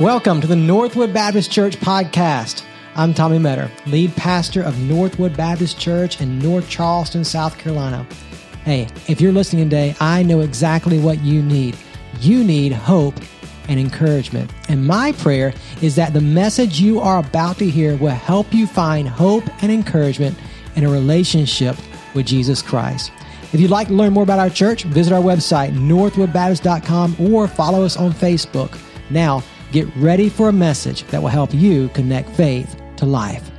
Welcome to the Northwood Baptist Church podcast. I'm Tommy Metter, lead pastor of Northwood Baptist Church in North Charleston, South Carolina. Hey, if you're listening today, I know exactly what you need. You need hope and encouragement. And my prayer is that the message you are about to hear will help you find hope and encouragement in a relationship with Jesus Christ. If you'd like to learn more about our church, visit our website, northwoodbaptist.com, or follow us on Facebook. Now, Get ready for a message that will help you connect faith to life.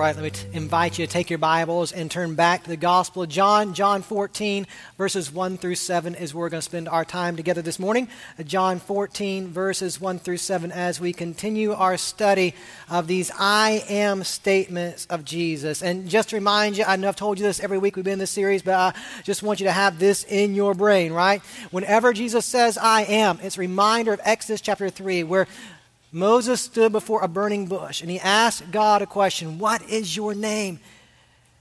Right, let me t- invite you to take your Bibles and turn back to the Gospel of John. John 14, verses 1 through 7 is where we're going to spend our time together this morning. Uh, John 14, verses 1 through 7, as we continue our study of these I am statements of Jesus. And just to remind you, I know I've told you this every week we've been in this series, but I just want you to have this in your brain, right? Whenever Jesus says I am, it's a reminder of Exodus chapter 3, where Moses stood before a burning bush and he asked God a question What is your name?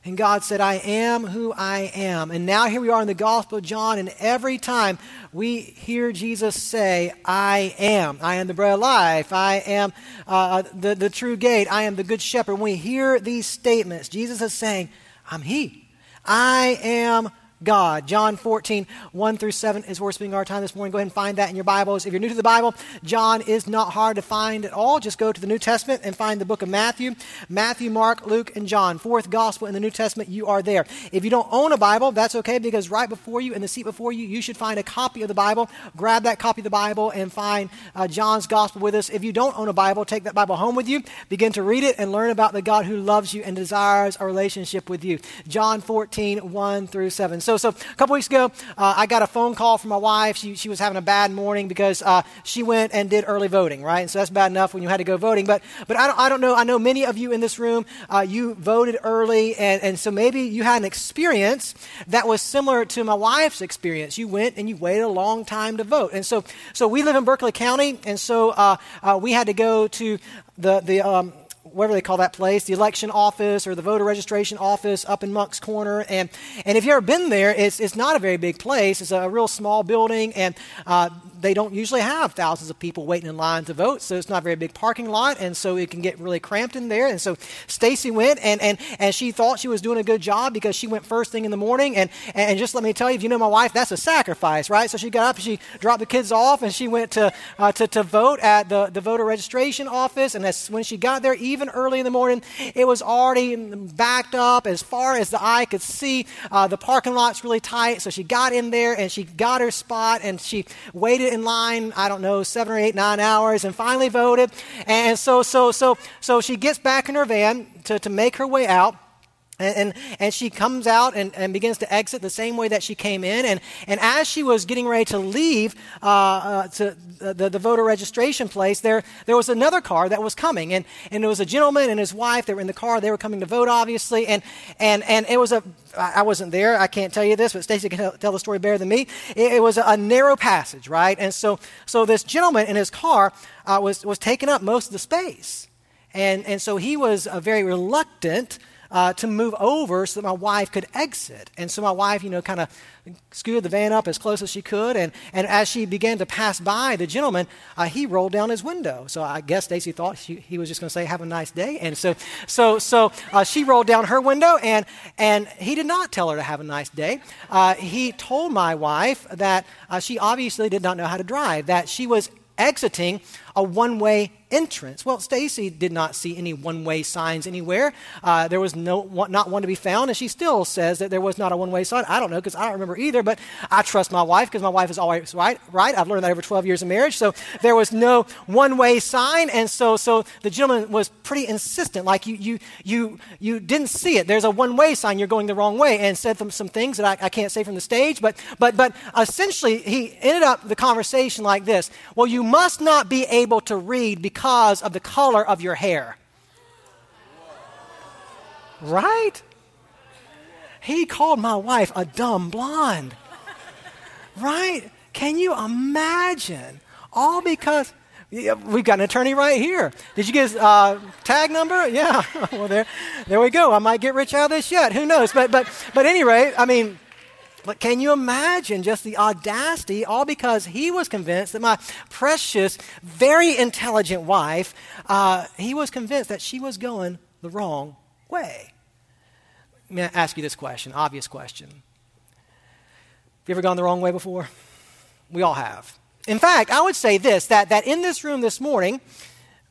And God said, I am who I am. And now here we are in the Gospel of John, and every time we hear Jesus say, I am, I am the bread of life, I am uh, the, the true gate, I am the good shepherd. When we hear these statements, Jesus is saying, I'm He. I am God. John 14, 1 through 7 is we're spending our time this morning. Go ahead and find that in your Bibles. If you're new to the Bible, John is not hard to find at all. Just go to the New Testament and find the book of Matthew. Matthew, Mark, Luke, and John. Fourth gospel in the New Testament, you are there. If you don't own a Bible, that's okay because right before you, in the seat before you, you should find a copy of the Bible. Grab that copy of the Bible and find uh, John's gospel with us. If you don't own a Bible, take that Bible home with you. Begin to read it and learn about the God who loves you and desires a relationship with you. John 14, 1 through 7. So, so a couple weeks ago, uh, I got a phone call from my wife. She, she was having a bad morning because uh, she went and did early voting, right? And so that's bad enough when you had to go voting. But, but I, don't, I don't know. I know many of you in this room, uh, you voted early. And, and so maybe you had an experience that was similar to my wife's experience. You went and you waited a long time to vote. And so, so we live in Berkeley County. And so uh, uh, we had to go to the, the um, whatever they call that place, the election office or the voter registration office up in Moncks Corner. And, and if you've ever been there, it's, it's not a very big place. It's a real small building, and uh, they don't usually have thousands of people waiting in line to vote, so it's not a very big parking lot, and so it can get really cramped in there. And so Stacy went, and, and, and she thought she was doing a good job because she went first thing in the morning. And, and just let me tell you, if you know my wife, that's a sacrifice, right? So she got up and she dropped the kids off, and she went to, uh, to, to vote at the, the voter registration office. And as, when she got there, even early in the morning, it was already backed up as far as the eye could see. Uh, the parking lot's really tight, so she got in there and she got her spot, and she waited in line, I don't know, seven or eight, nine hours, and finally voted. And so, so, so, so she gets back in her van to, to make her way out. And, and, and, she comes out and, and begins to exit the same way that she came in. And, and as she was getting ready to leave uh, uh, to the, the, voter registration place, there, there was another car that was coming. And, and it was a gentleman and his wife. They were in the car. They were coming to vote, obviously. And, and, and it was a, I wasn't there. I can't tell you this, but Stacy can tell, the story better than me. It, it was a, a, narrow passage, right? And so, so this gentleman in his car uh, was, was taking up most of the space. And, and so he was uh, very reluctant uh, to move over so that my wife could exit. And so my wife, you know, kind of scooted the van up as close as she could. And, and as she began to pass by the gentleman, uh, he rolled down his window. So I guess Stacy thought she, he was just going to say, Have a nice day. And so, so, so uh, she rolled down her window, and, and he did not tell her to have a nice day. Uh, he told my wife that uh, she obviously did not know how to drive, that she was exiting a one way entrance. Well, Stacy did not see any one way signs anywhere. Uh, there was no, not one to be found, and she still says that there was not a one way sign. I don't know because I don't remember either, but I trust my wife because my wife is always right, right. I've learned that over 12 years of marriage. So there was no one way sign, and so, so the gentleman was pretty insistent, like you, you, you, you didn't see it. There's a one way sign, you're going the wrong way, and said some, some things that I, I can't say from the stage, but, but, but essentially he ended up the conversation like this Well, you must not be able to read because because of the color of your hair. Right? He called my wife a dumb blonde. Right? Can you imagine? All because We've got an attorney right here. Did you get his uh, tag number? Yeah. well, there, there we go. I might get rich out of this yet. Who knows? But, but, but anyway, I mean, but can you imagine just the audacity, all because he was convinced that my precious, very intelligent wife, uh, he was convinced that she was going the wrong way? Let me ask you this question, obvious question. Have you ever gone the wrong way before? We all have. In fact, I would say this that, that in this room this morning,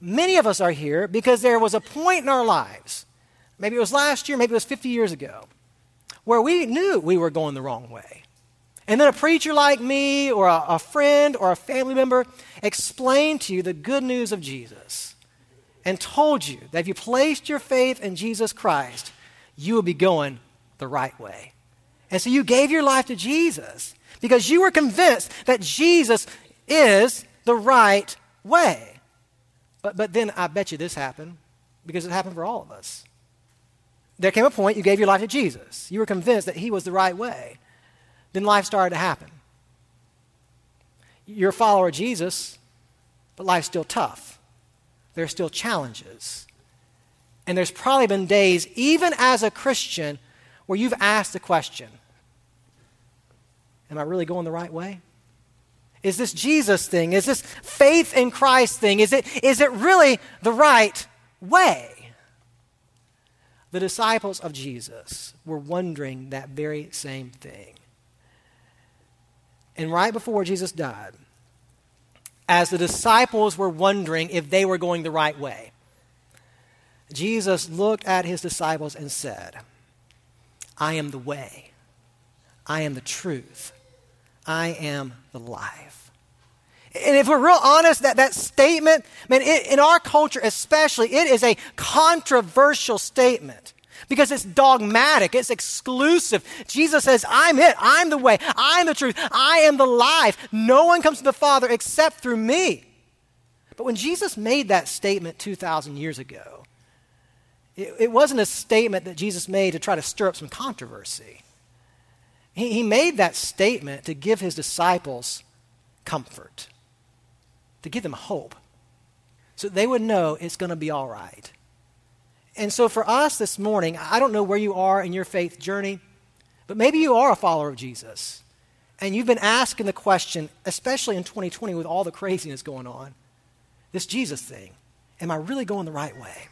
many of us are here because there was a point in our lives, maybe it was last year, maybe it was 50 years ago, where we knew we were going the wrong way. And then a preacher like me, or a, a friend, or a family member explained to you the good news of Jesus and told you that if you placed your faith in Jesus Christ, you would be going the right way. And so you gave your life to Jesus because you were convinced that Jesus is the right way. But, but then I bet you this happened because it happened for all of us. There came a point you gave your life to Jesus. You were convinced that He was the right way. Then life started to happen. You're a follower of Jesus, but life's still tough. There are still challenges. And there's probably been days, even as a Christian, where you've asked the question Am I really going the right way? Is this Jesus thing? Is this faith in Christ thing? Is it, is it really the right way? The disciples of Jesus were wondering that very same thing. And right before Jesus died, as the disciples were wondering if they were going the right way, Jesus looked at his disciples and said, I am the way, I am the truth, I am the life. And if we're real honest, that, that statement, man, it, in our culture especially, it is a controversial statement because it's dogmatic, it's exclusive. Jesus says, I'm it, I'm the way, I'm the truth, I am the life. No one comes to the Father except through me. But when Jesus made that statement 2,000 years ago, it, it wasn't a statement that Jesus made to try to stir up some controversy. He, he made that statement to give his disciples comfort, to give them hope, so they would know it's going to be all right. And so for us this morning, I don't know where you are in your faith journey, but maybe you are a follower of Jesus. And you've been asking the question, especially in 2020 with all the craziness going on, this Jesus thing, am I really going the right way?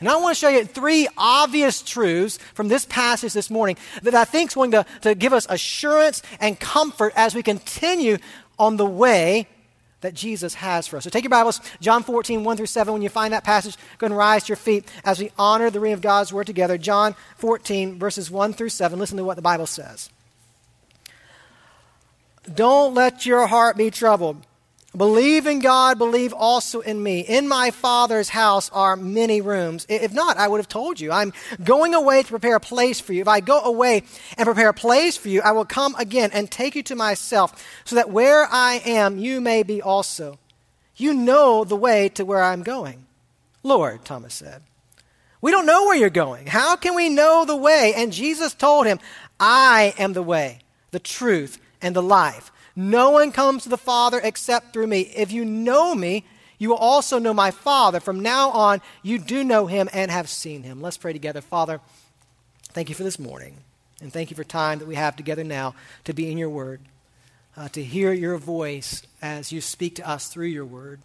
And I want to show you three obvious truths from this passage this morning that I think is going to, to give us assurance and comfort as we continue on the way that Jesus has for us. So take your Bibles, John 14, 1 through 7. When you find that passage, go and rise to your feet as we honor the reading of God's word together. John 14, verses 1 through 7. Listen to what the Bible says. Don't let your heart be troubled. Believe in God, believe also in me. In my Father's house are many rooms. If not, I would have told you. I'm going away to prepare a place for you. If I go away and prepare a place for you, I will come again and take you to myself, so that where I am, you may be also. You know the way to where I'm going. Lord, Thomas said, we don't know where you're going. How can we know the way? And Jesus told him, I am the way, the truth, and the life. No one comes to the Father except through me. If you know me, you will also know my Father. From now on, you do know him and have seen him. Let's pray together. Father, thank you for this morning. And thank you for time that we have together now to be in your word, uh, to hear your voice as you speak to us through your word.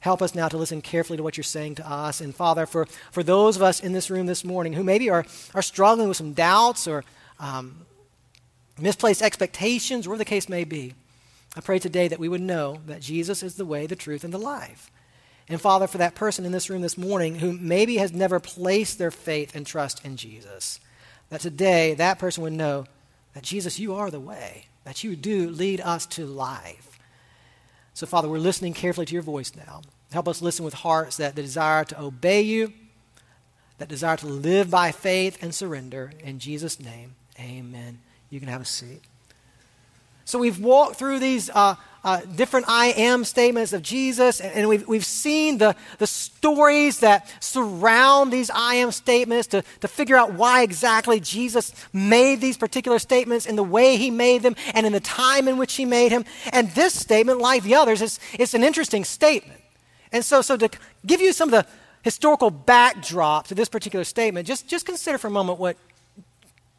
Help us now to listen carefully to what you're saying to us. And Father, for, for those of us in this room this morning who maybe are, are struggling with some doubts or um, misplaced expectations, whatever the case may be, I pray today that we would know that Jesus is the way, the truth, and the life. And Father, for that person in this room this morning who maybe has never placed their faith and trust in Jesus, that today that person would know that Jesus, you are the way, that you do lead us to life. So, Father, we're listening carefully to your voice now. Help us listen with hearts that desire to obey you, that desire to live by faith and surrender. In Jesus' name, amen. You can have a seat. So we've walked through these uh, uh, different I am statements of Jesus, and, and, we've, we've seen the, the stories that surround these I am statements to, to figure out why exactly Jesus made these particular statements in the way he made them and in the time in which he made them. And this statement, like the others, is, is an interesting statement. And so, so to give you some of the historical backdrop to this particular statement, just, just consider for a moment what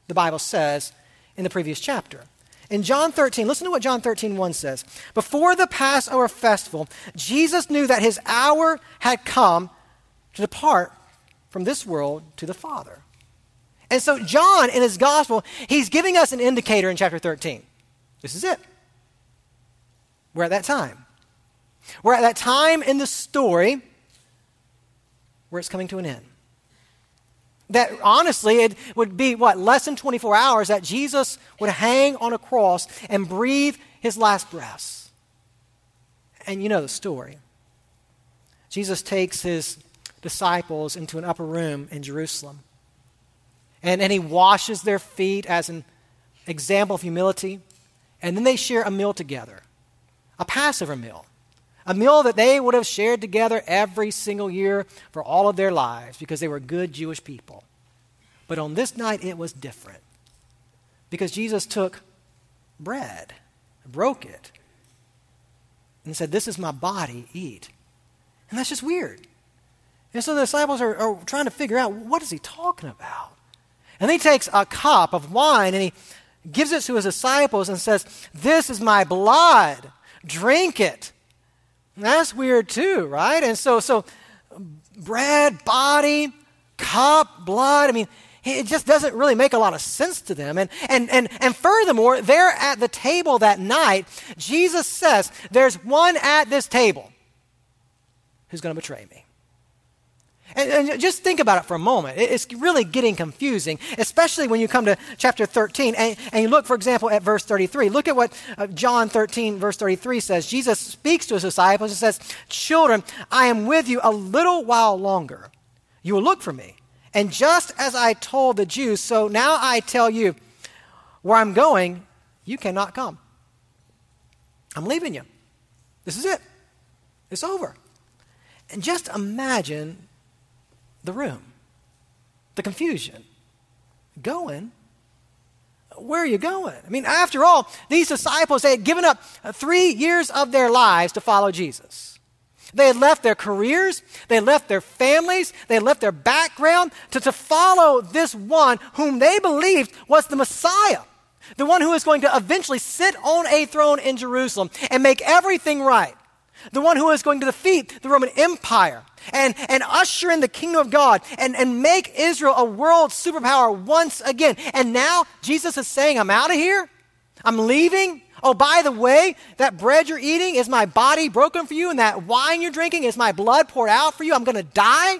the Bible says in the previous chapter. In John 13, listen to what John 13, 1 says. Before the Passover festival, Jesus knew that his hour had come to depart from this world to the Father. And so, John, in his gospel, he's giving us an indicator in chapter 13. This is it. We're at that time. We're at that time in the story where it's coming to an end. That honestly, it would be what, less than 24 hours that Jesus would hang on a cross and breathe his last breaths. And you know the story. Jesus takes his disciples into an upper room in Jerusalem. And, and he washes their feet as an example of humility. And then they share a meal together, a Passover meal, a meal that they would have shared together every single year for all of their lives because they were good Jewish people. But on this night, it was different because Jesus took bread, broke it, and said, This is my body, eat. And that's just weird. And so the disciples are, are trying to figure out what is he talking about? And he takes a cup of wine and he gives it to his disciples and says, This is my blood. Drink it. That's weird too, right? And so, so bread, body, cup, blood. I mean, it just doesn't really make a lot of sense to them. And, and, and, and furthermore, they're at the table that night. Jesus says, There's one at this table who's going to betray me. And, and, just think about it for a moment. It's really getting confusing, especially when you come to chapter 13 and, and you look, for example, at verse 33. Look at what uh, John 13, verse 33 says. Jesus speaks to his disciples and says, Children, I am with you a little while longer. You will look for me. And just as I told the Jews, so now I tell you, where I'm going, you cannot come. I'm leaving you. This is it. It's over. And just imagine the room, the confusion. Going? Where are you going? I mean, after all, these disciples, they had given up three years of their lives to follow Jesus. They had left their careers, they left their families, they left their background to, to follow this one whom they believed was the Messiah, the one who is going to eventually sit on a throne in Jerusalem and make everything right the one who is going to defeat the Roman Empire and, and usher in the kingdom of God and, and make Israel a world superpower once again. And now Jesus is saying, I'm out of here. I'm leaving. Oh, by the way, that bread you're eating is my body broken for you, and that wine you're drinking is my blood poured out for you. I'm going to die.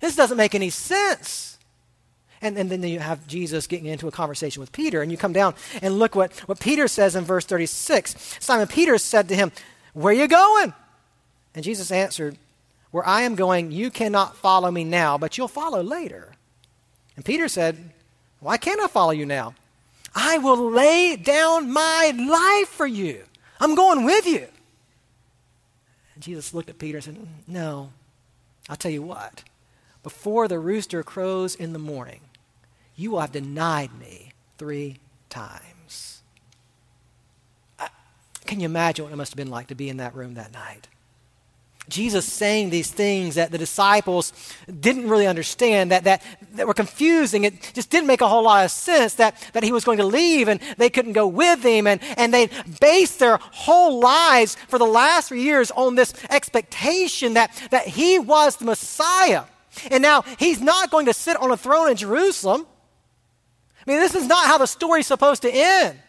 This doesn't make any sense. And, and then you have Jesus getting into a conversation with Peter, and you come down and look what, what Peter says in verse 36. Simon Peter said to him, where are you going? And Jesus answered, Where I am going, you cannot follow me now, but you'll follow later. And Peter said, Why can't I follow you now? I will lay down my life for you. I'm going with you. And Jesus looked at Peter and said, No, I'll tell you what. Before the rooster crows in the morning, you will have denied me three times. Can you imagine what it must have been like to be in that room that night? Jesus saying these things that the disciples didn't really understand, that, that, that were confusing. It just didn't make a whole lot of sense that, that he was going to leave and they couldn't go with him. And, and they based their whole lives for the last three years on this expectation that, that he was the Messiah. And now he's not going to sit on a throne in Jerusalem. I mean, this is not how the story's supposed to end.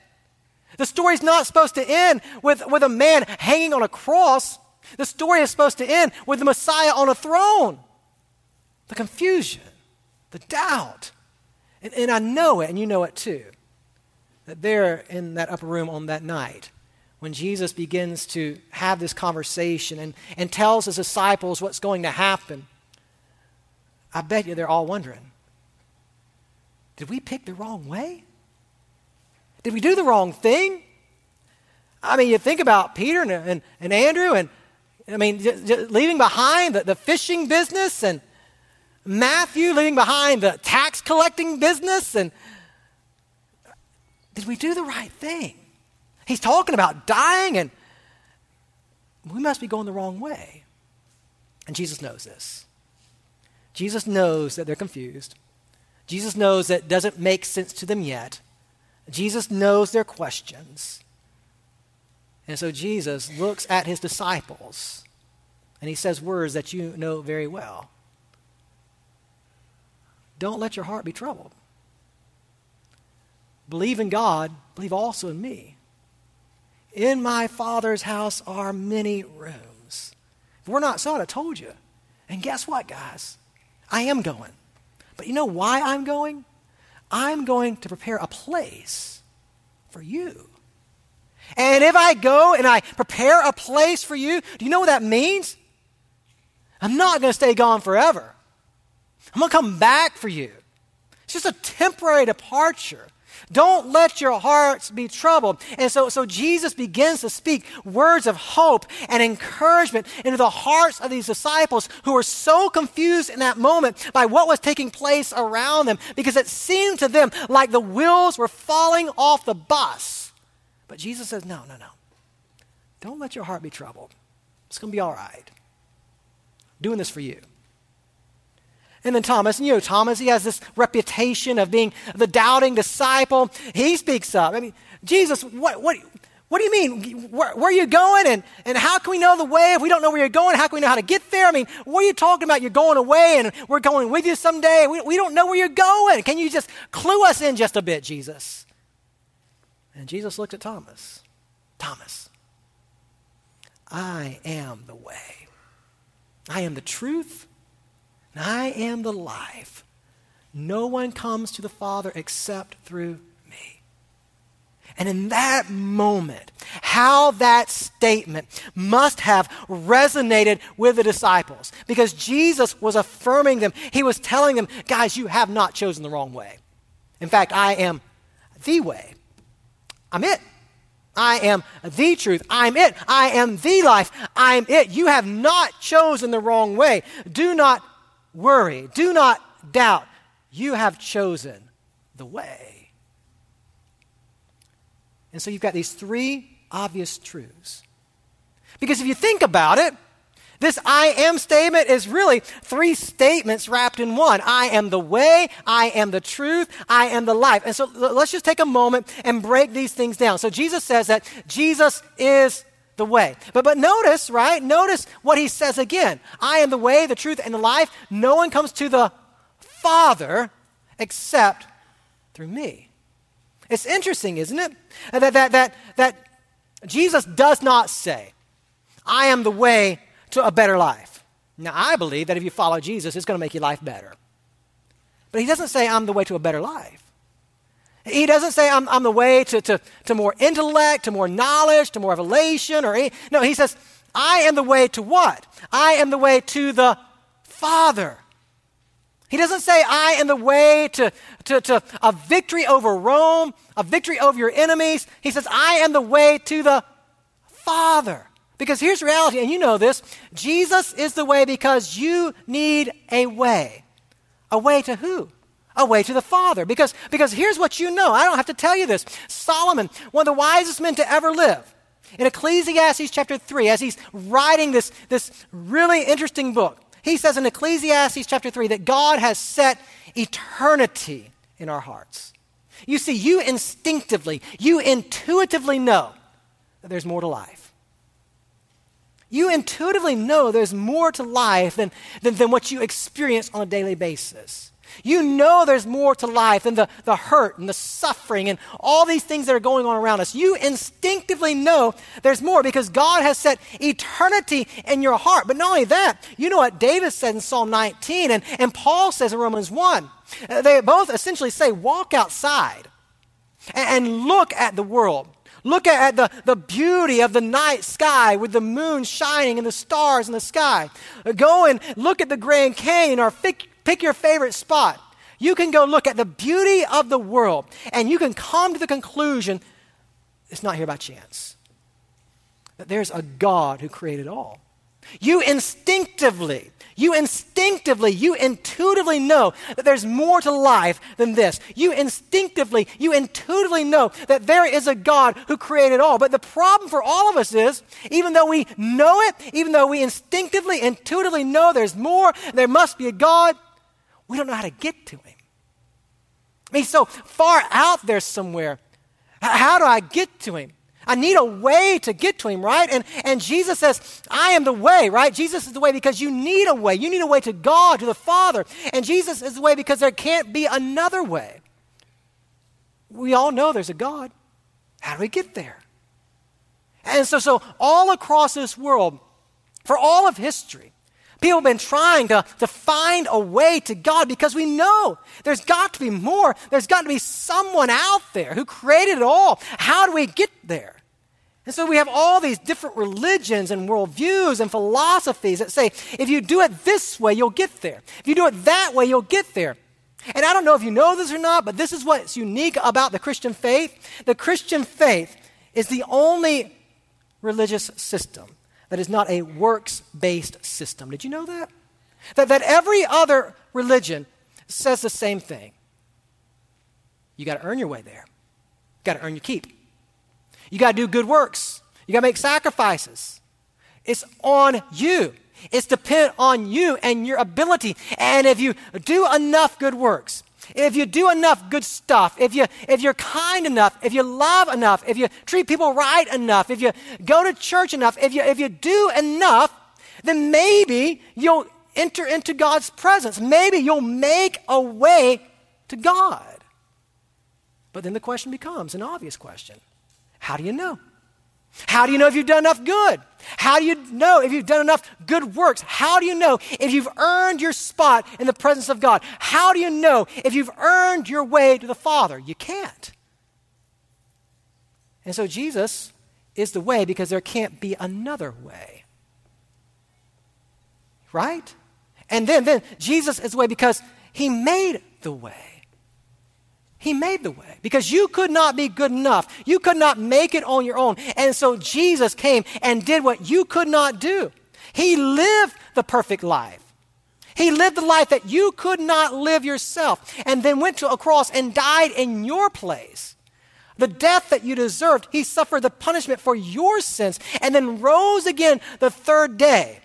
The story's not supposed to end with, with a man hanging on a cross. The story is supposed to end with the Messiah on a throne. The confusion, the doubt. And, and I know it, and you know it too. That there in that upper room on that night, when Jesus begins to have this conversation and, and tells his disciples what's going to happen, I bet you they're all wondering did we pick the wrong way? Did we do the wrong thing? I mean, you think about Peter and, and, and Andrew, and I mean, j- j- leaving behind the, the fishing business, and Matthew leaving behind the tax collecting business, and did we do the right thing? He's talking about dying, and we must be going the wrong way. And Jesus knows this. Jesus knows that they're confused. Jesus knows that it doesn't make sense to them yet. Jesus knows their questions. And so Jesus looks at his disciples and he says words that you know very well. Don't let your heart be troubled. Believe in God, believe also in me. In my Father's house are many rooms. If we're not so, I told you. And guess what, guys? I am going. But you know why I'm going? I'm going to prepare a place for you. And if I go and I prepare a place for you, do you know what that means? I'm not going to stay gone forever. I'm going to come back for you. It's just a temporary departure. Don't let your hearts be troubled. And so, so Jesus begins to speak words of hope and encouragement into the hearts of these disciples who were so confused in that moment by what was taking place around them because it seemed to them like the wheels were falling off the bus. But Jesus says, No, no, no. Don't let your heart be troubled. It's going to be all right. I'm doing this for you. And then Thomas, and you know Thomas, he has this reputation of being the doubting disciple. He speaks up. I mean, Jesus, what, what, what do you mean? Where, where, are you going? And, and how can we know the way? If we don't know where you're going, how can we know how to get there? I mean, what are you talking about? You're going away and we're going with you someday. We, we don't know where you're going. Can you just clue us in just a bit, Jesus? And Jesus looked at Thomas. Thomas, I am the way. I am the truth and I am the life. No one comes to the Father except through me. And in that moment, how that statement must have resonated with the disciples because Jesus was affirming them. He was telling them, guys, you have not chosen the wrong way. In fact, I am the way. I'm it. I am the truth. I'm it. I am the life. I'm it. You have not chosen the wrong way. Do not worry. Do not doubt. You have chosen the way. And so you've got these three obvious truths. Because if you think about it, this I am statement is really three statements wrapped in one. I am the way, I am the truth, I am the life. And so let's just take a moment and break these things down. So Jesus says that Jesus is the way. But, but notice, right? Notice what he says again I am the way, the truth, and the life. No one comes to the Father except through me. It's interesting, isn't it? That, that, that, that Jesus does not say, I am the way to a better life. Now, I believe that if you follow Jesus, it's going to make your life better. But he doesn't say, I'm the way to a better life. He doesn't say, I'm, I'm the way to, to, to more intellect, to more knowledge, to more revelation, or any, no, he says, I am the way to what? I am the way to the Father. He doesn't say, I am the way to, to, to a victory over Rome, a victory over your enemies. He says, I am the way to the Father. Because here's reality, and you know this Jesus is the way because you need a way. A way to who? A way to the Father. Because, because here's what you know. I don't have to tell you this. Solomon, one of the wisest men to ever live, in Ecclesiastes chapter 3, as he's writing this, this really interesting book, he says in Ecclesiastes chapter 3 that God has set eternity in our hearts. You see, you instinctively, you intuitively know that there's more to life. You intuitively know there's more to life than, than, than what you experience on a daily basis. You know there's more to life than the, the hurt and the suffering and all these things that are going on around us. You instinctively know there's more because God has set eternity in your heart. But not only that, you know what David said in Psalm 19 and, and Paul says in Romans 1. Uh, they both essentially say, walk outside and, and look at the world. Look at the, the beauty of the night sky with the moon shining and the stars in the sky. Go and look at the Grand Canyon or pick, your favorite spot. You can go look at the beauty of the world and you can come to the conclusion it's not here by chance. That there's a God who created all. You instinctively, you instinctively, you intuitively know that there's more to life than this. You instinctively, you intuitively know that there is a God who created all. But the problem for all of us is, even though we know it, even though we instinctively, intuitively know there's more, there must be a God, we don't know how to get to Him. He's so far out there somewhere. How do I get to Him? I need a way to get to him, right? And, and Jesus says, I am the way, right? Jesus is the way because you need a way. You need a way to God, to the Father. And Jesus is the way because there can't be another way. We all know there's a God. How do we get there? And so, so all across this world, for all of history, people have been trying to, to find a way to God because we know there's got to be more. There's got to be someone out there who created it all. How do we get there? And so we have all these different religions and worldviews and philosophies that say, if you do it this way, you'll get there. If you do it that way, you'll get there. And I don't know if you know this or not, but this is what's unique about the Christian faith. The Christian faith is the only religious system that is not a works based system. Did you know that? that? That every other religion says the same thing. You got to earn your way there, you got to earn your keep. You got to do good works. You got to make sacrifices. It's on you. It's dependent on you and your ability. And if you do enough good works, if you do enough good stuff, if, you, if you're kind enough, if you love enough, if you treat people right enough, if you go to church enough, if you, if you do enough, then maybe you'll enter into God's presence. Maybe you'll make a way to God. But then the question becomes an obvious question how do you know? How do you know if you've done enough good? How do you know if you've done enough good works? How do you know if you've earned your spot in the presence of God? How do you know if you've earned your way to the Father? You can't. And so Jesus is the way because there can't be another way. Right? And then, then Jesus is the way because he made the way. He made the way because you could not be good enough. You could not make it on your own. And so Jesus came and did what you could not do. He lived the perfect life. He lived the life that you could not live yourself and then went to a cross and died in your place. The death that you deserved, he suffered the punishment for your sins and then rose again the third day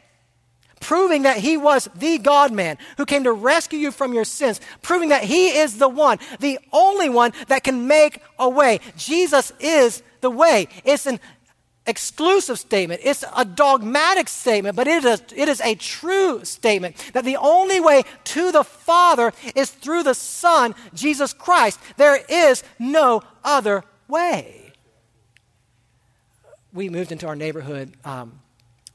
proving that he was the God man who came to rescue you from your sins, proving that he is the one, the only one that can make a way. Jesus is the way. It's an exclusive statement, it's a dogmatic statement, but it is, it is a true statement that the only way to the Father is through the Son, Jesus Christ. There is no other way. We moved into our neighborhood. Um,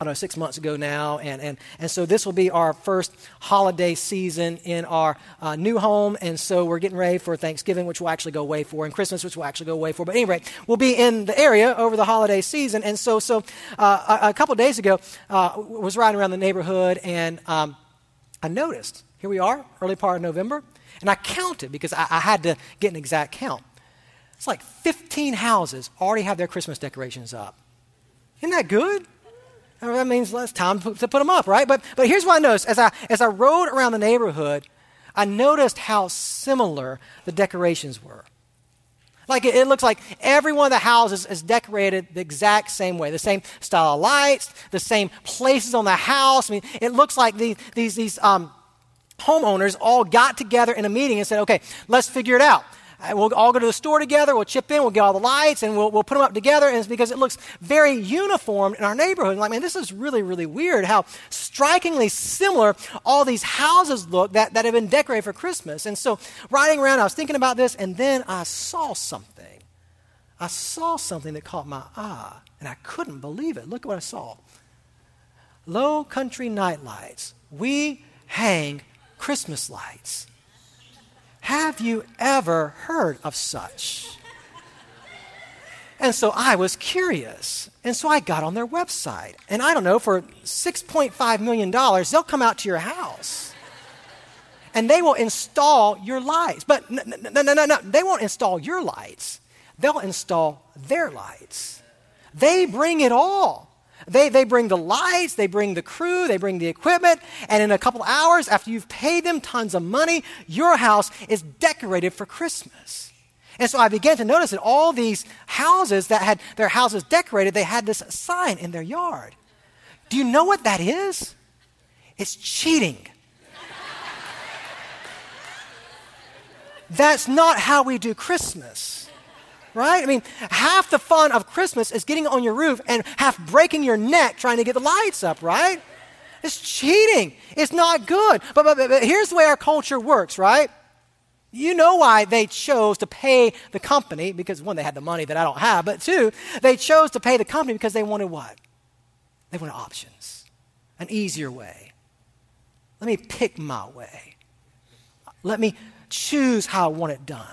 I don't know, six months ago now. And, and, and so this will be our first holiday season in our uh, new home. And so we're getting ready for Thanksgiving, which we'll actually go away for, and Christmas, which we'll actually go away for. But anyway, we'll be in the area over the holiday season. And so, so uh, a, a, couple days ago, uh, was riding around the neighborhood and um, I noticed, here we are, early part of November, and I counted because I, I had to get an exact count. It's like 15 houses already have their Christmas decorations up. Isn't that good? That means less time to put them up, right? But, but here's what I noticed. As I, as I rode around the neighborhood, I noticed how similar the decorations were. Like it, it, looks like every one of the houses is decorated the exact same way, the same style of lights, the same places on the house. I mean, it looks like the, these, these um, homeowners all got together in a meeting and said, okay, let's figure it out. We'll all go to the store together, we'll chip in, we'll get all the lights, and we'll, we'll put them up together. And it's because it looks very uniform in our neighborhood. And like, man, this is really, really weird how strikingly similar all these houses look that, that have been decorated for Christmas. And so, riding around, I was thinking about this, and then I saw something. I saw something that caught my eye, and I couldn't believe it. Look at what I saw. Low country night lights. We hang Christmas lights. Have you ever heard of such? And so I was curious. And so I got on their website. And I don't know, for $6.5 million, they'll come out to your house. And they will install your lights. But no, no, no, no, no. They won't install your lights, they'll install their lights. They bring it all. They, they bring the lights, they bring the crew, they bring the equipment, and in a couple hours, after you've paid them tons of money, your house is decorated for Christmas. And so I began to notice that all these houses that had their houses decorated, they had this sign in their yard. Do you know what that is? It's cheating. That's not how we do Christmas right? I mean, half the fun of Christmas is getting on your roof and half breaking your neck trying to get the lights up, right? It's cheating. It's not good. But, but, but here's the way our culture works, right? You know why they chose to pay the company, because one, they had the money that I don't have, but two, they chose to pay the company because they wanted what? They wanted options, an easier way. Let me pick my way. Let me choose how I want it done.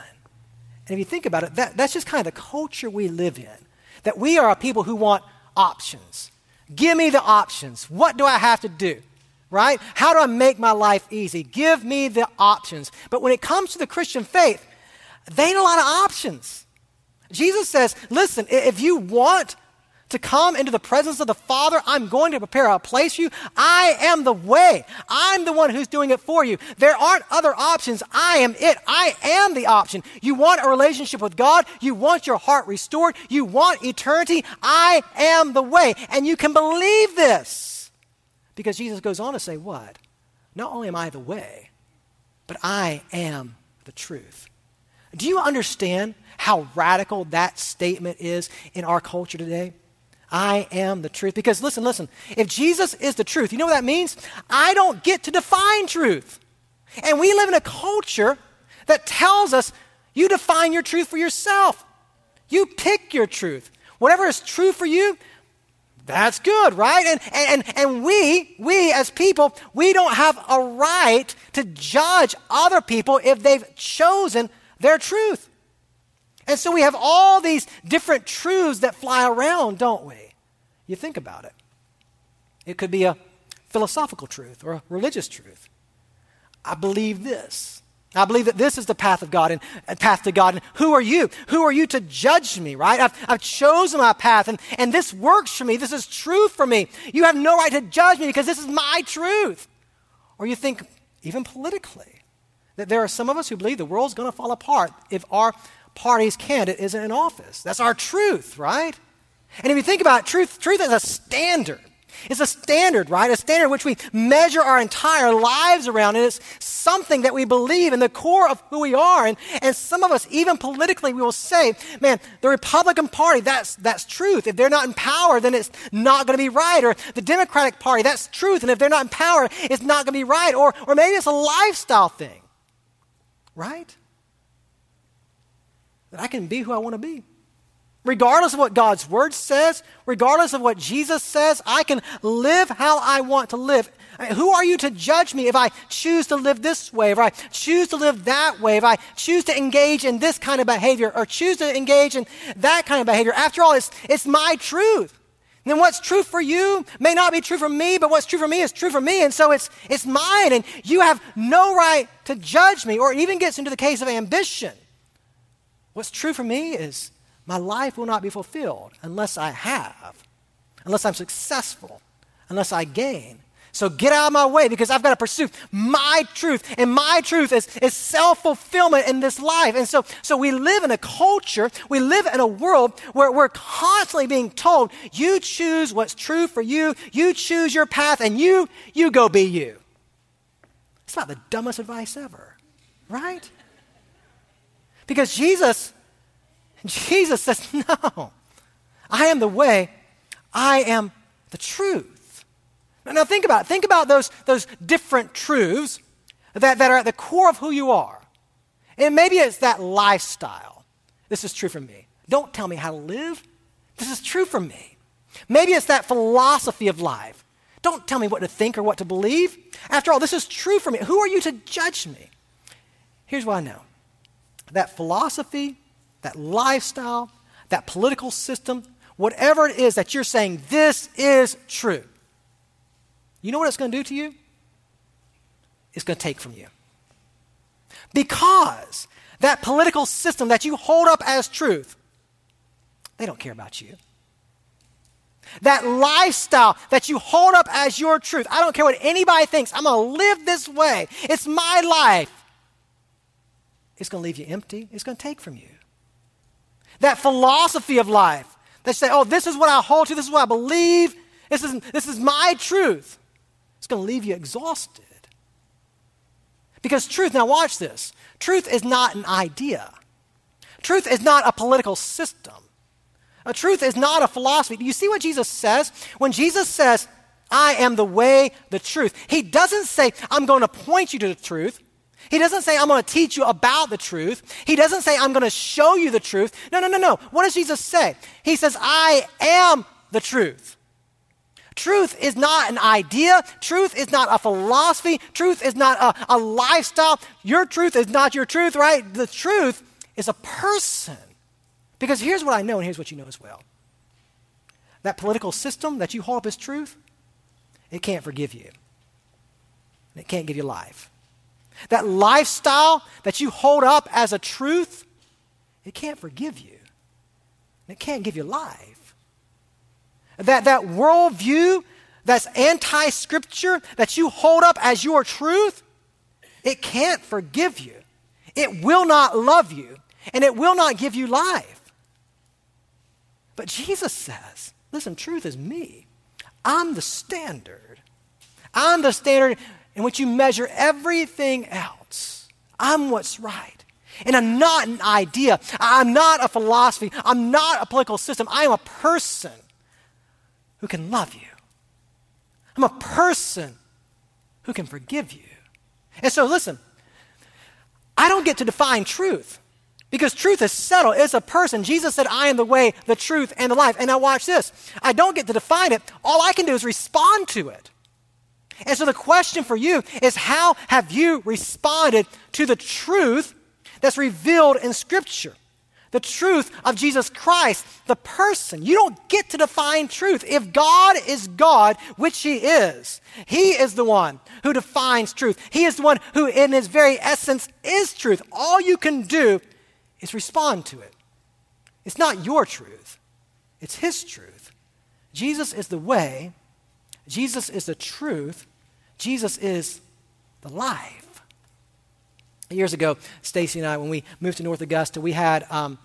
And if you think about it, that, that's just kind of the culture we live in. That we are a people who want options. Give me the options. What do I have to do? Right? How do I make my life easy? Give me the options. But when it comes to the Christian faith, they ain't a lot of options. Jesus says, listen, if you want to come into the presence of the Father. I'm going to prepare a place for you. I am the way. I'm the one who's doing it for you. There aren't other options. I am it. I am the option. You want a relationship with God. You want your heart restored. You want eternity. I am the way. And you can believe this because Jesus goes on to say, What? Not only am I the way, but I am the truth. Do you understand how radical that statement is in our culture today? I am the truth. Because listen, listen, if Jesus is the truth, you know what that means? I don't get to define truth. And we live in a culture that tells us you define your truth for yourself. You pick your truth. Whatever is true for you, that's good, right? And, and, and we, we as people, we don't have a right to judge other people if they've chosen their truth. And so we have all these different truths that fly around, don't we? You think about it. It could be a philosophical truth or a religious truth. I believe this. I believe that this is the path of God and uh, path to God. And who are you? Who are you to judge me, right? I've, I've chosen my path and, and this works for me. This is truth for me. You have no right to judge me because this is my truth. Or you think, even politically, that there are some of us who believe the world's going to fall apart if our party's candidate isn't in office. That's our truth, right? And if you think about it, truth, truth is a standard. It's a standard, right? A standard which we measure our entire lives around. And it's something that we believe in the core of who we are. And, and some of us, even politically, we will say, man, the Republican Party, that's, that's truth. If they're not in power, then it's not going to be right. Or the Democratic Party, that's truth. And if they're not in power, it's not going to be right. Or, or maybe it's a lifestyle thing, right? That I can be who I want to be. Regardless of what God's word says, regardless of what Jesus says, I can live how I want to live. Who are you to judge me if I choose to live this way, if I choose to live that way, if I choose to engage in this kind of behavior or choose to engage in that kind of behavior? After all, it's, it's my truth. Then what's true for you may not be true for me, but what's true for me is true for me. And so it's, it's mine, and you have no right to judge me. Or it even gets into the case of ambition. What's true for me is my life will not be fulfilled unless I have, unless I'm successful, unless I gain. So get out of my way because I've got to pursue my truth. And my truth is, is self fulfillment in this life. And so, so we live in a culture, we live in a world where we're constantly being told, you choose what's true for you, you choose your path, and you, you go be you. It's not the dumbest advice ever, right? Because Jesus Jesus says, No, I am the way, I am the truth. Now, now think about it. Think about those, those different truths that, that are at the core of who you are. And maybe it's that lifestyle. This is true for me. Don't tell me how to live. This is true for me. Maybe it's that philosophy of life. Don't tell me what to think or what to believe. After all, this is true for me. Who are you to judge me? Here's what I know that philosophy that lifestyle, that political system, whatever it is that you're saying, this is true. You know what it's going to do to you? It's going to take from you. Because that political system that you hold up as truth, they don't care about you. that lifestyle that you hold up as your truth. I don't care what anybody thinks. I'm going to live this way. It's my life. It's going to leave you empty. It's going to take from you. That philosophy of life that say, oh, this is what I hold to, this is what I believe, this is, this is my truth. It's going to leave you exhausted. Because truth, now watch this truth is not an idea, truth is not a political system. A truth is not a philosophy. Do you see what Jesus says? When Jesus says, I am the way, the truth, he doesn't say, I'm going to point you to the truth. He doesn't say, I'm going to teach you about the truth. He doesn't say, I'm going to show you the truth. No, no, no, no. What does Jesus say? He says, I am the truth. Truth is not an idea. Truth is not a philosophy. Truth is not a, a lifestyle. Your truth is not your truth, right? The truth is a person. Because here's what I know, and here's what you know as well that political system that you hold up as truth, it can't forgive you, it can't give you life. That lifestyle that you hold up as a truth, it can't forgive you, it can't give you life. That, that worldview that's anti scripture that you hold up as your truth, it can't forgive you. It will not love you, and it will not give you life. But Jesus says, listen, truth is me. I'm the standard. I'm the standard in which you measure everything else. I'm what's right. And I'm not an idea. I'm not a philosophy. I'm not a political system. I am a person who can love you. I'm a person who can forgive you. And so, listen, I don't get to define truth. Because truth is settled. It's a person. Jesus said, I am the way, the truth, and the life. And now watch this. I don't get to define it. All I can do is respond to it. And so the question for you is how have you responded to the truth that's revealed in Scripture? The truth of Jesus Christ, the person. You don't get to define truth. If God is God, which He is, He is the one who defines truth. He is the one who, in His very essence, is truth. All you can do is respond to it. It's not your truth, it's His truth. Jesus is the way, Jesus is the truth, Jesus is the life. Years ago, Stacy and I, when we moved to North Augusta, we had um,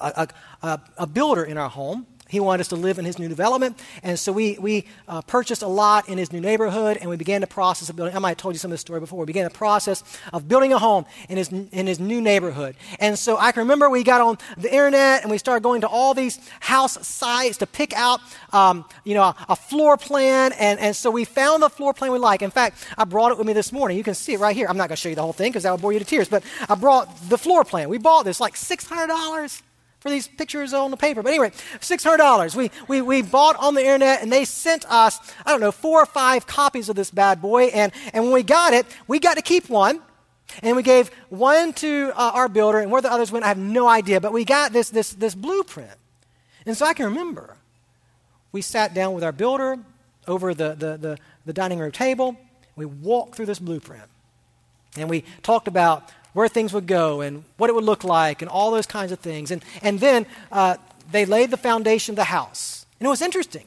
a, a, a builder in our home he wanted us to live in his new development. And so we, we uh, purchased a lot in his new neighborhood and we began the process of building. I might have told you some of this story before. We began the process of building a home in his, in his new neighborhood. And so I can remember we got on the internet and we started going to all these house sites to pick out, um, you know, a, a, floor plan. And, and so we found the floor plan we like. In fact, I brought it with me this morning. You can see it right here. I'm not going to show you the whole thing because that would bore you to tears. But I brought the floor plan. We bought this like $600 for these pictures on the paper. But anyway, $600. We, we, we bought on the internet and they sent us, I don't know, four or five copies of this bad boy. And, and when we got it, we got to keep one. And we gave one to uh, our builder, and where the others went, I have no idea. But we got this, this, this blueprint. And so I can remember we sat down with our builder over the, the, the, the dining room table. We walked through this blueprint. And we talked about where things would go and what it would look like and all those kinds of things. And, and then uh, they laid the foundation of the house. And it was interesting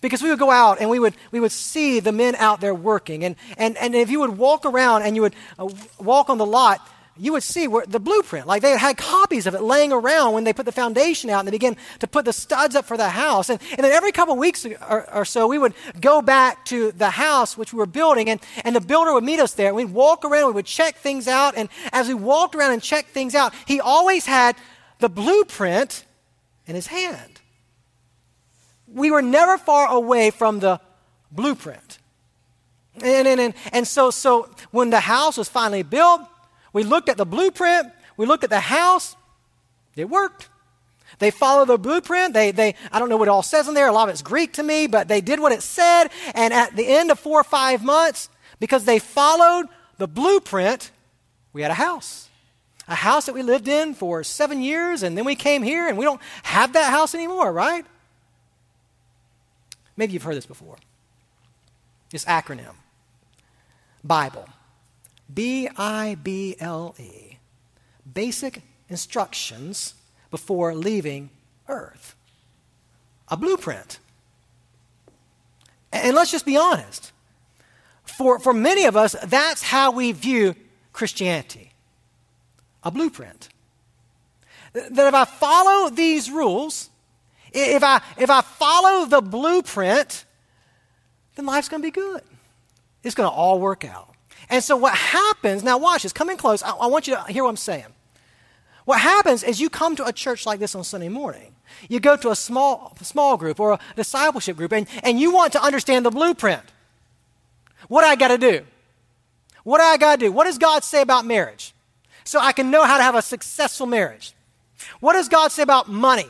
because we would go out and we would, we would see the men out there working. And, and, and if you would walk around and you would uh, walk on the lot, you would see where the blueprint. Like they had copies of it laying around when they put the foundation out and they began to put the studs up for the house. And, and then every couple weeks or, or, so, we would go back to the house which we were building, and, and the builder would meet us there. We'd walk around, we would check things out. And as we walked around and checked things out, he always had the blueprint in his hand. We were never far away from the blueprint. And, and, and, and so, so when the house was finally built, we looked at the blueprint, we looked at the house, it worked. They followed the blueprint. They, they, I don't know what it all says in there. A lot of it's Greek to me, but they did what it said. And at the end of four or five months, because they followed the blueprint, we had a house. A house that we lived in for seven years, and then we came here, and we don't have that house anymore, right? Maybe you've heard this before. This acronym Bible. B I B L E. Basic instructions before leaving Earth. A blueprint. And let's just be honest. For, for many of us, that's how we view Christianity a blueprint. That if I follow these rules, if I, if I follow the blueprint, then life's going to be good. It's going to all work out. And so what happens, now watch this, come in close. I, I want you to hear what I'm saying. What happens is you come to a church like this on Sunday morning. You go to a small, small group or a discipleship group, and, and you want to understand the blueprint. What do I got to do? What do I got to do? What does God say about marriage? So I can know how to have a successful marriage. What does God say about money?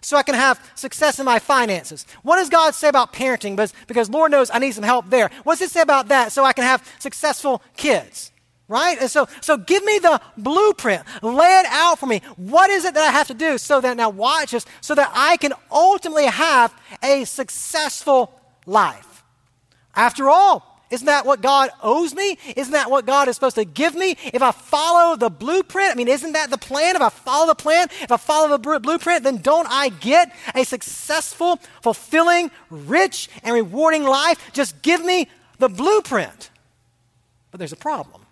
So I can have success in my finances. What does God say about parenting? Because, because Lord knows I need some help there. What does it say about that? So I can have successful kids right? And so, so give me the blueprint. Lay it out for me. What is it that I have to do so that now watch this, so that I can ultimately have a successful life. After all, isn't that what God owes me? Isn't that what God is supposed to give me? If I follow the blueprint, I mean, isn't that the plan? If I follow the plan, if I follow the blueprint, then don't I get a successful, fulfilling, rich, and rewarding life? Just give me the blueprint. But there's a problem.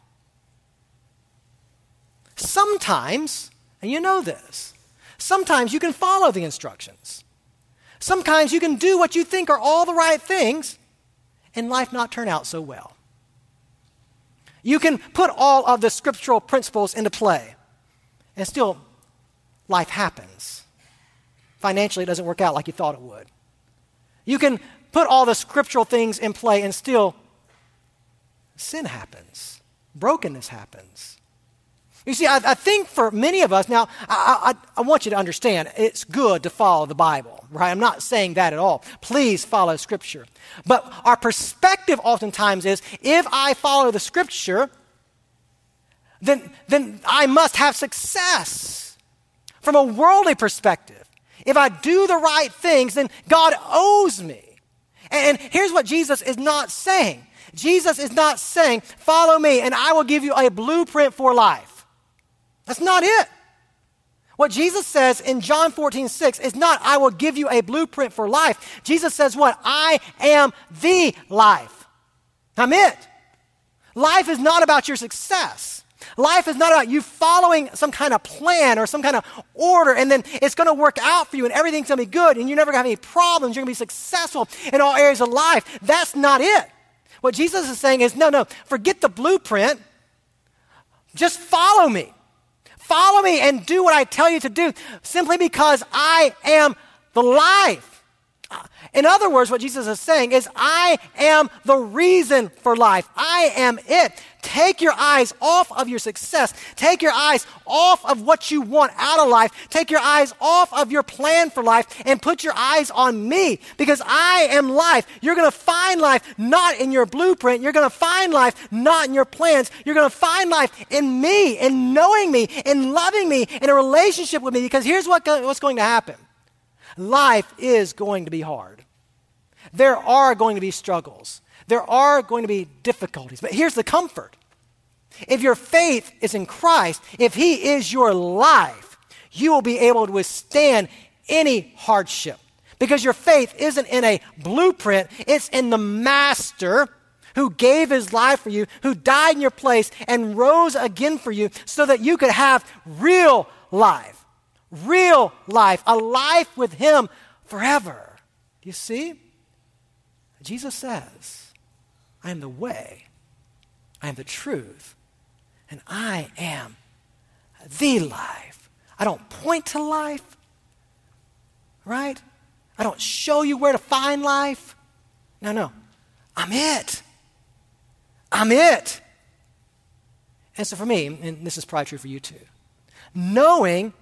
Sometimes, and you know this, sometimes you can follow the instructions. Sometimes you can do what you think are all the right things and life not turn out so well. You can put all of the scriptural principles into play, and still, life happens. Financially, it doesn't work out like you thought it would. You can put all the scriptural things in play, and still, sin happens, brokenness happens. You see, I, I, think for many of us, now, I, I, I, want you to understand it's good to follow the Bible, right? I'm not saying that at all. Please follow Scripture. But our perspective oftentimes is if I follow the Scripture, then, then I must have success from a worldly perspective. If I do the right things, then God owes me. And, and here's what Jesus is not saying Jesus is not saying, Follow me, and I will give you a blueprint for life. That's not it. What Jesus says in John 14, 6 is not, I will give you a blueprint for life. Jesus says, What? I am the life. I'm it. Life is not about your success. Life is not about you following some kind of plan or some kind of order, and then it's going to work out for you, and everything's going to be good, and you're never going to have any problems. You're going to be successful in all areas of life. That's not it. What Jesus is saying is, no, no, forget the blueprint. Just follow me. Follow me and do what I tell you to do simply because I am the life. In other words, what Jesus is saying is, I am the reason for life. I am it. Take your eyes off of your success. Take your eyes off of what you want out of life. Take your eyes off of your plan for life and put your eyes on me because I am life. You're going to find life not in your blueprint. You're going to find life not in your plans. You're going to find life in me, in knowing me, in loving me, in a relationship with me because here's what, what's going to happen life is going to be hard. There are going to be struggles. There are going to be difficulties. But here's the comfort if your faith is in Christ, if He is your life, you will be able to withstand any hardship. Because your faith isn't in a blueprint, it's in the Master who gave his life for you, who died in your place and rose again for you so that you could have real life. Real life, a life with him forever. You see? Jesus says, I am the way, I am the truth, and I am the life. I don't point to life, right? I don't show you where to find life. No, no. I'm it. I'm it. And so for me, and this is probably true for you too, knowing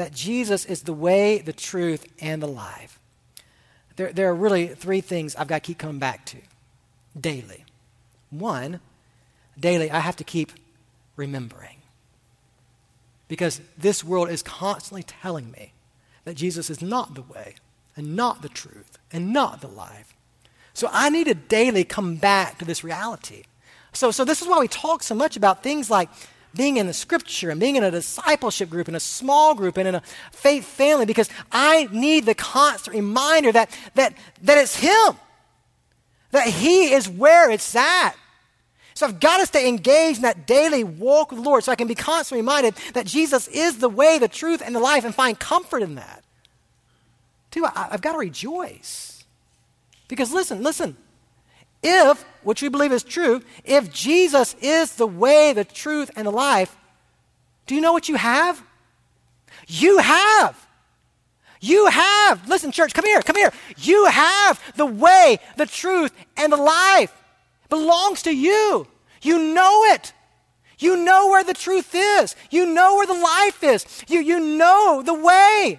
that Jesus is the way, the truth, and the life there, there are really three things I've got to keep coming back to daily. One, daily, I have to keep remembering. Because this world is constantly telling me that Jesus is not the way, and not the truth, and not the life. So I need to daily come back to this reality. So, so this is why we talk so much about things like being in the scripture and being in a discipleship group, in a small group, and in a faith family, because I need the constant reminder that, that, that it's Him. that He is where it's at. So I've got to stay engaged in that daily walk with the Lord so I can be constantly reminded that Jesus is the way, the truth, and the life and find comfort in that. Two, I, I've got to rejoice. Because listen, listen. If, which we believe is true, if Jesus is the way, the truth, and the life, do you know what you have? You have. You have. Listen, church, come here, come here. You have the way, the truth, and the life. Belongs to you. You know it. You know where the truth is. You know where the life is. You, you know the way.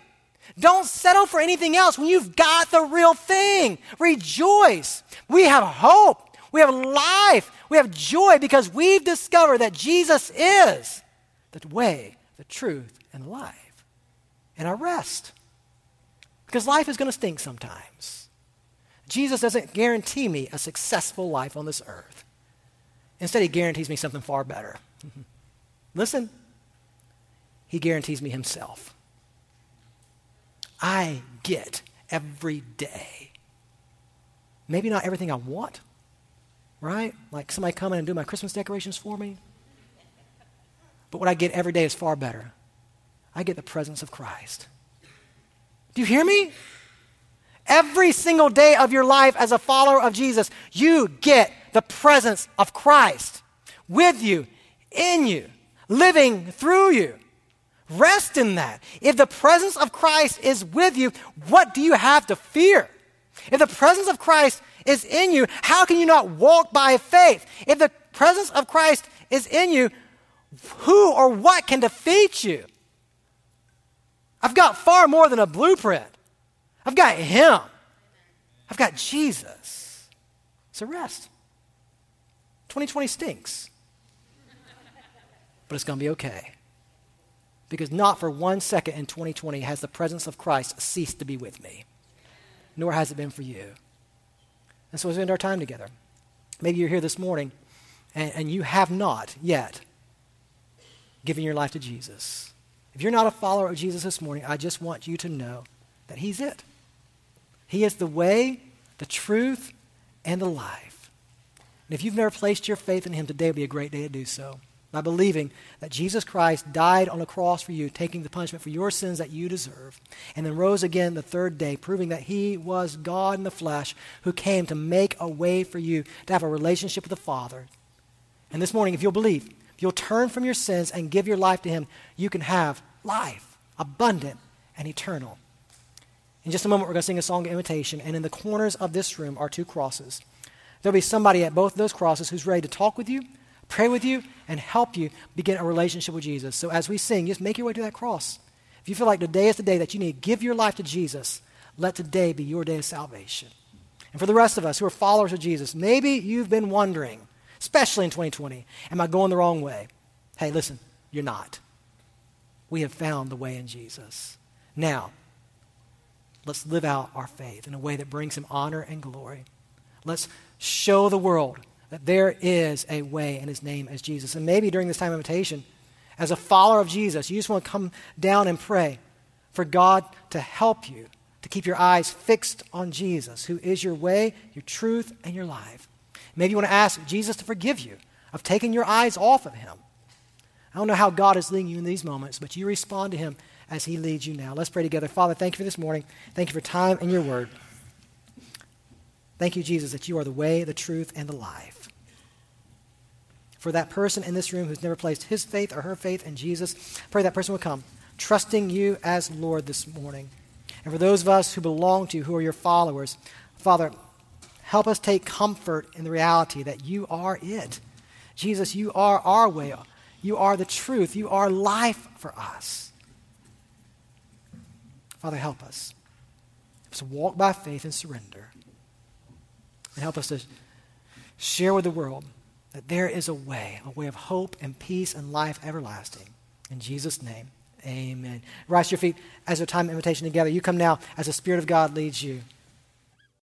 Don't settle for anything else when you've got the real thing. Rejoice. We have hope. We have life. We have joy because we've discovered that Jesus is the way, the truth, and life. And our rest. Because life is going to stink sometimes. Jesus doesn't guarantee me a successful life on this earth. Instead, he guarantees me something far better. Listen, he guarantees me himself. I get every day. Maybe not everything I want, right? Like somebody come in and do my Christmas decorations for me. But what I get every day is far better. I get the presence of Christ. Do you hear me? Every single day of your life as a follower of Jesus, you get the presence of Christ with you, in you, living through you. Rest in that. If the presence of Christ is with you, what do you have to fear? If the presence of Christ is in you, how can you not walk by faith? If the presence of Christ is in you, who or what can defeat you? I've got far more than a blueprint. I've got Him. I've got Jesus. So rest. 2020 stinks. But it's going to be okay. Because not for one second in 2020 has the presence of Christ ceased to be with me, nor has it been for you. And so we end our time together, maybe you're here this morning and, and you have not yet given your life to Jesus. If you're not a follower of Jesus this morning, I just want you to know that He's it. He is the way, the truth, and the life. And if you've never placed your faith in Him, today would be a great day to do so by believing that Jesus Christ died on a cross for you, taking the punishment for your sins that you deserve, and then rose again the third day, proving that he was God in the flesh who came to make a way for you to have a relationship with the Father. And this morning, if you'll believe, if you'll turn from your sins and give your life to him, you can have life, abundant and eternal. In just a moment, we're going to sing a song of invitation, and in the corners of this room are two crosses. There'll be somebody at both of those crosses who's ready to talk with you pray with you, and help you begin a relationship with Jesus. So as we sing, just make your way to that cross. If you feel like today is the day that you need to give your life to Jesus, let today be your day of salvation. And for the rest of us who are followers of Jesus, maybe you've been wondering, especially in 2020, am I going the wrong way? Hey, listen, you're not. We have found the way in Jesus. Now, let's live out our faith in a way that brings him honor and glory. Let's show the world that there is a way, and his name is Jesus. And maybe during this time of invitation, as a follower of Jesus, you just want to come down and pray for God to help you to keep your eyes fixed on Jesus, who is your way, your truth, and your life. Maybe you want to ask Jesus to forgive you of taking your eyes off of him. I don't know how God is leading you in these moments, but you respond to him as he leads you now. Let's pray together. Father, thank you for this morning. Thank you for time and your word. Thank you, Jesus, that you are the way, the truth, and the life for that person in this room who's never placed his faith or her faith in Jesus. Pray that person will come, trusting you as Lord this morning. And for those of us who belong to you, who are your followers, Father, help us take comfort in the reality that you are it. Jesus, you are our way. You are the truth. You are life for us. Father, help us. Help us walk by faith and surrender. And help us to share with the world that there is a way, a way of hope and peace and life everlasting. In Jesus' name, amen. Rise to your feet as a time of invitation together. You come now as the Spirit of God leads you.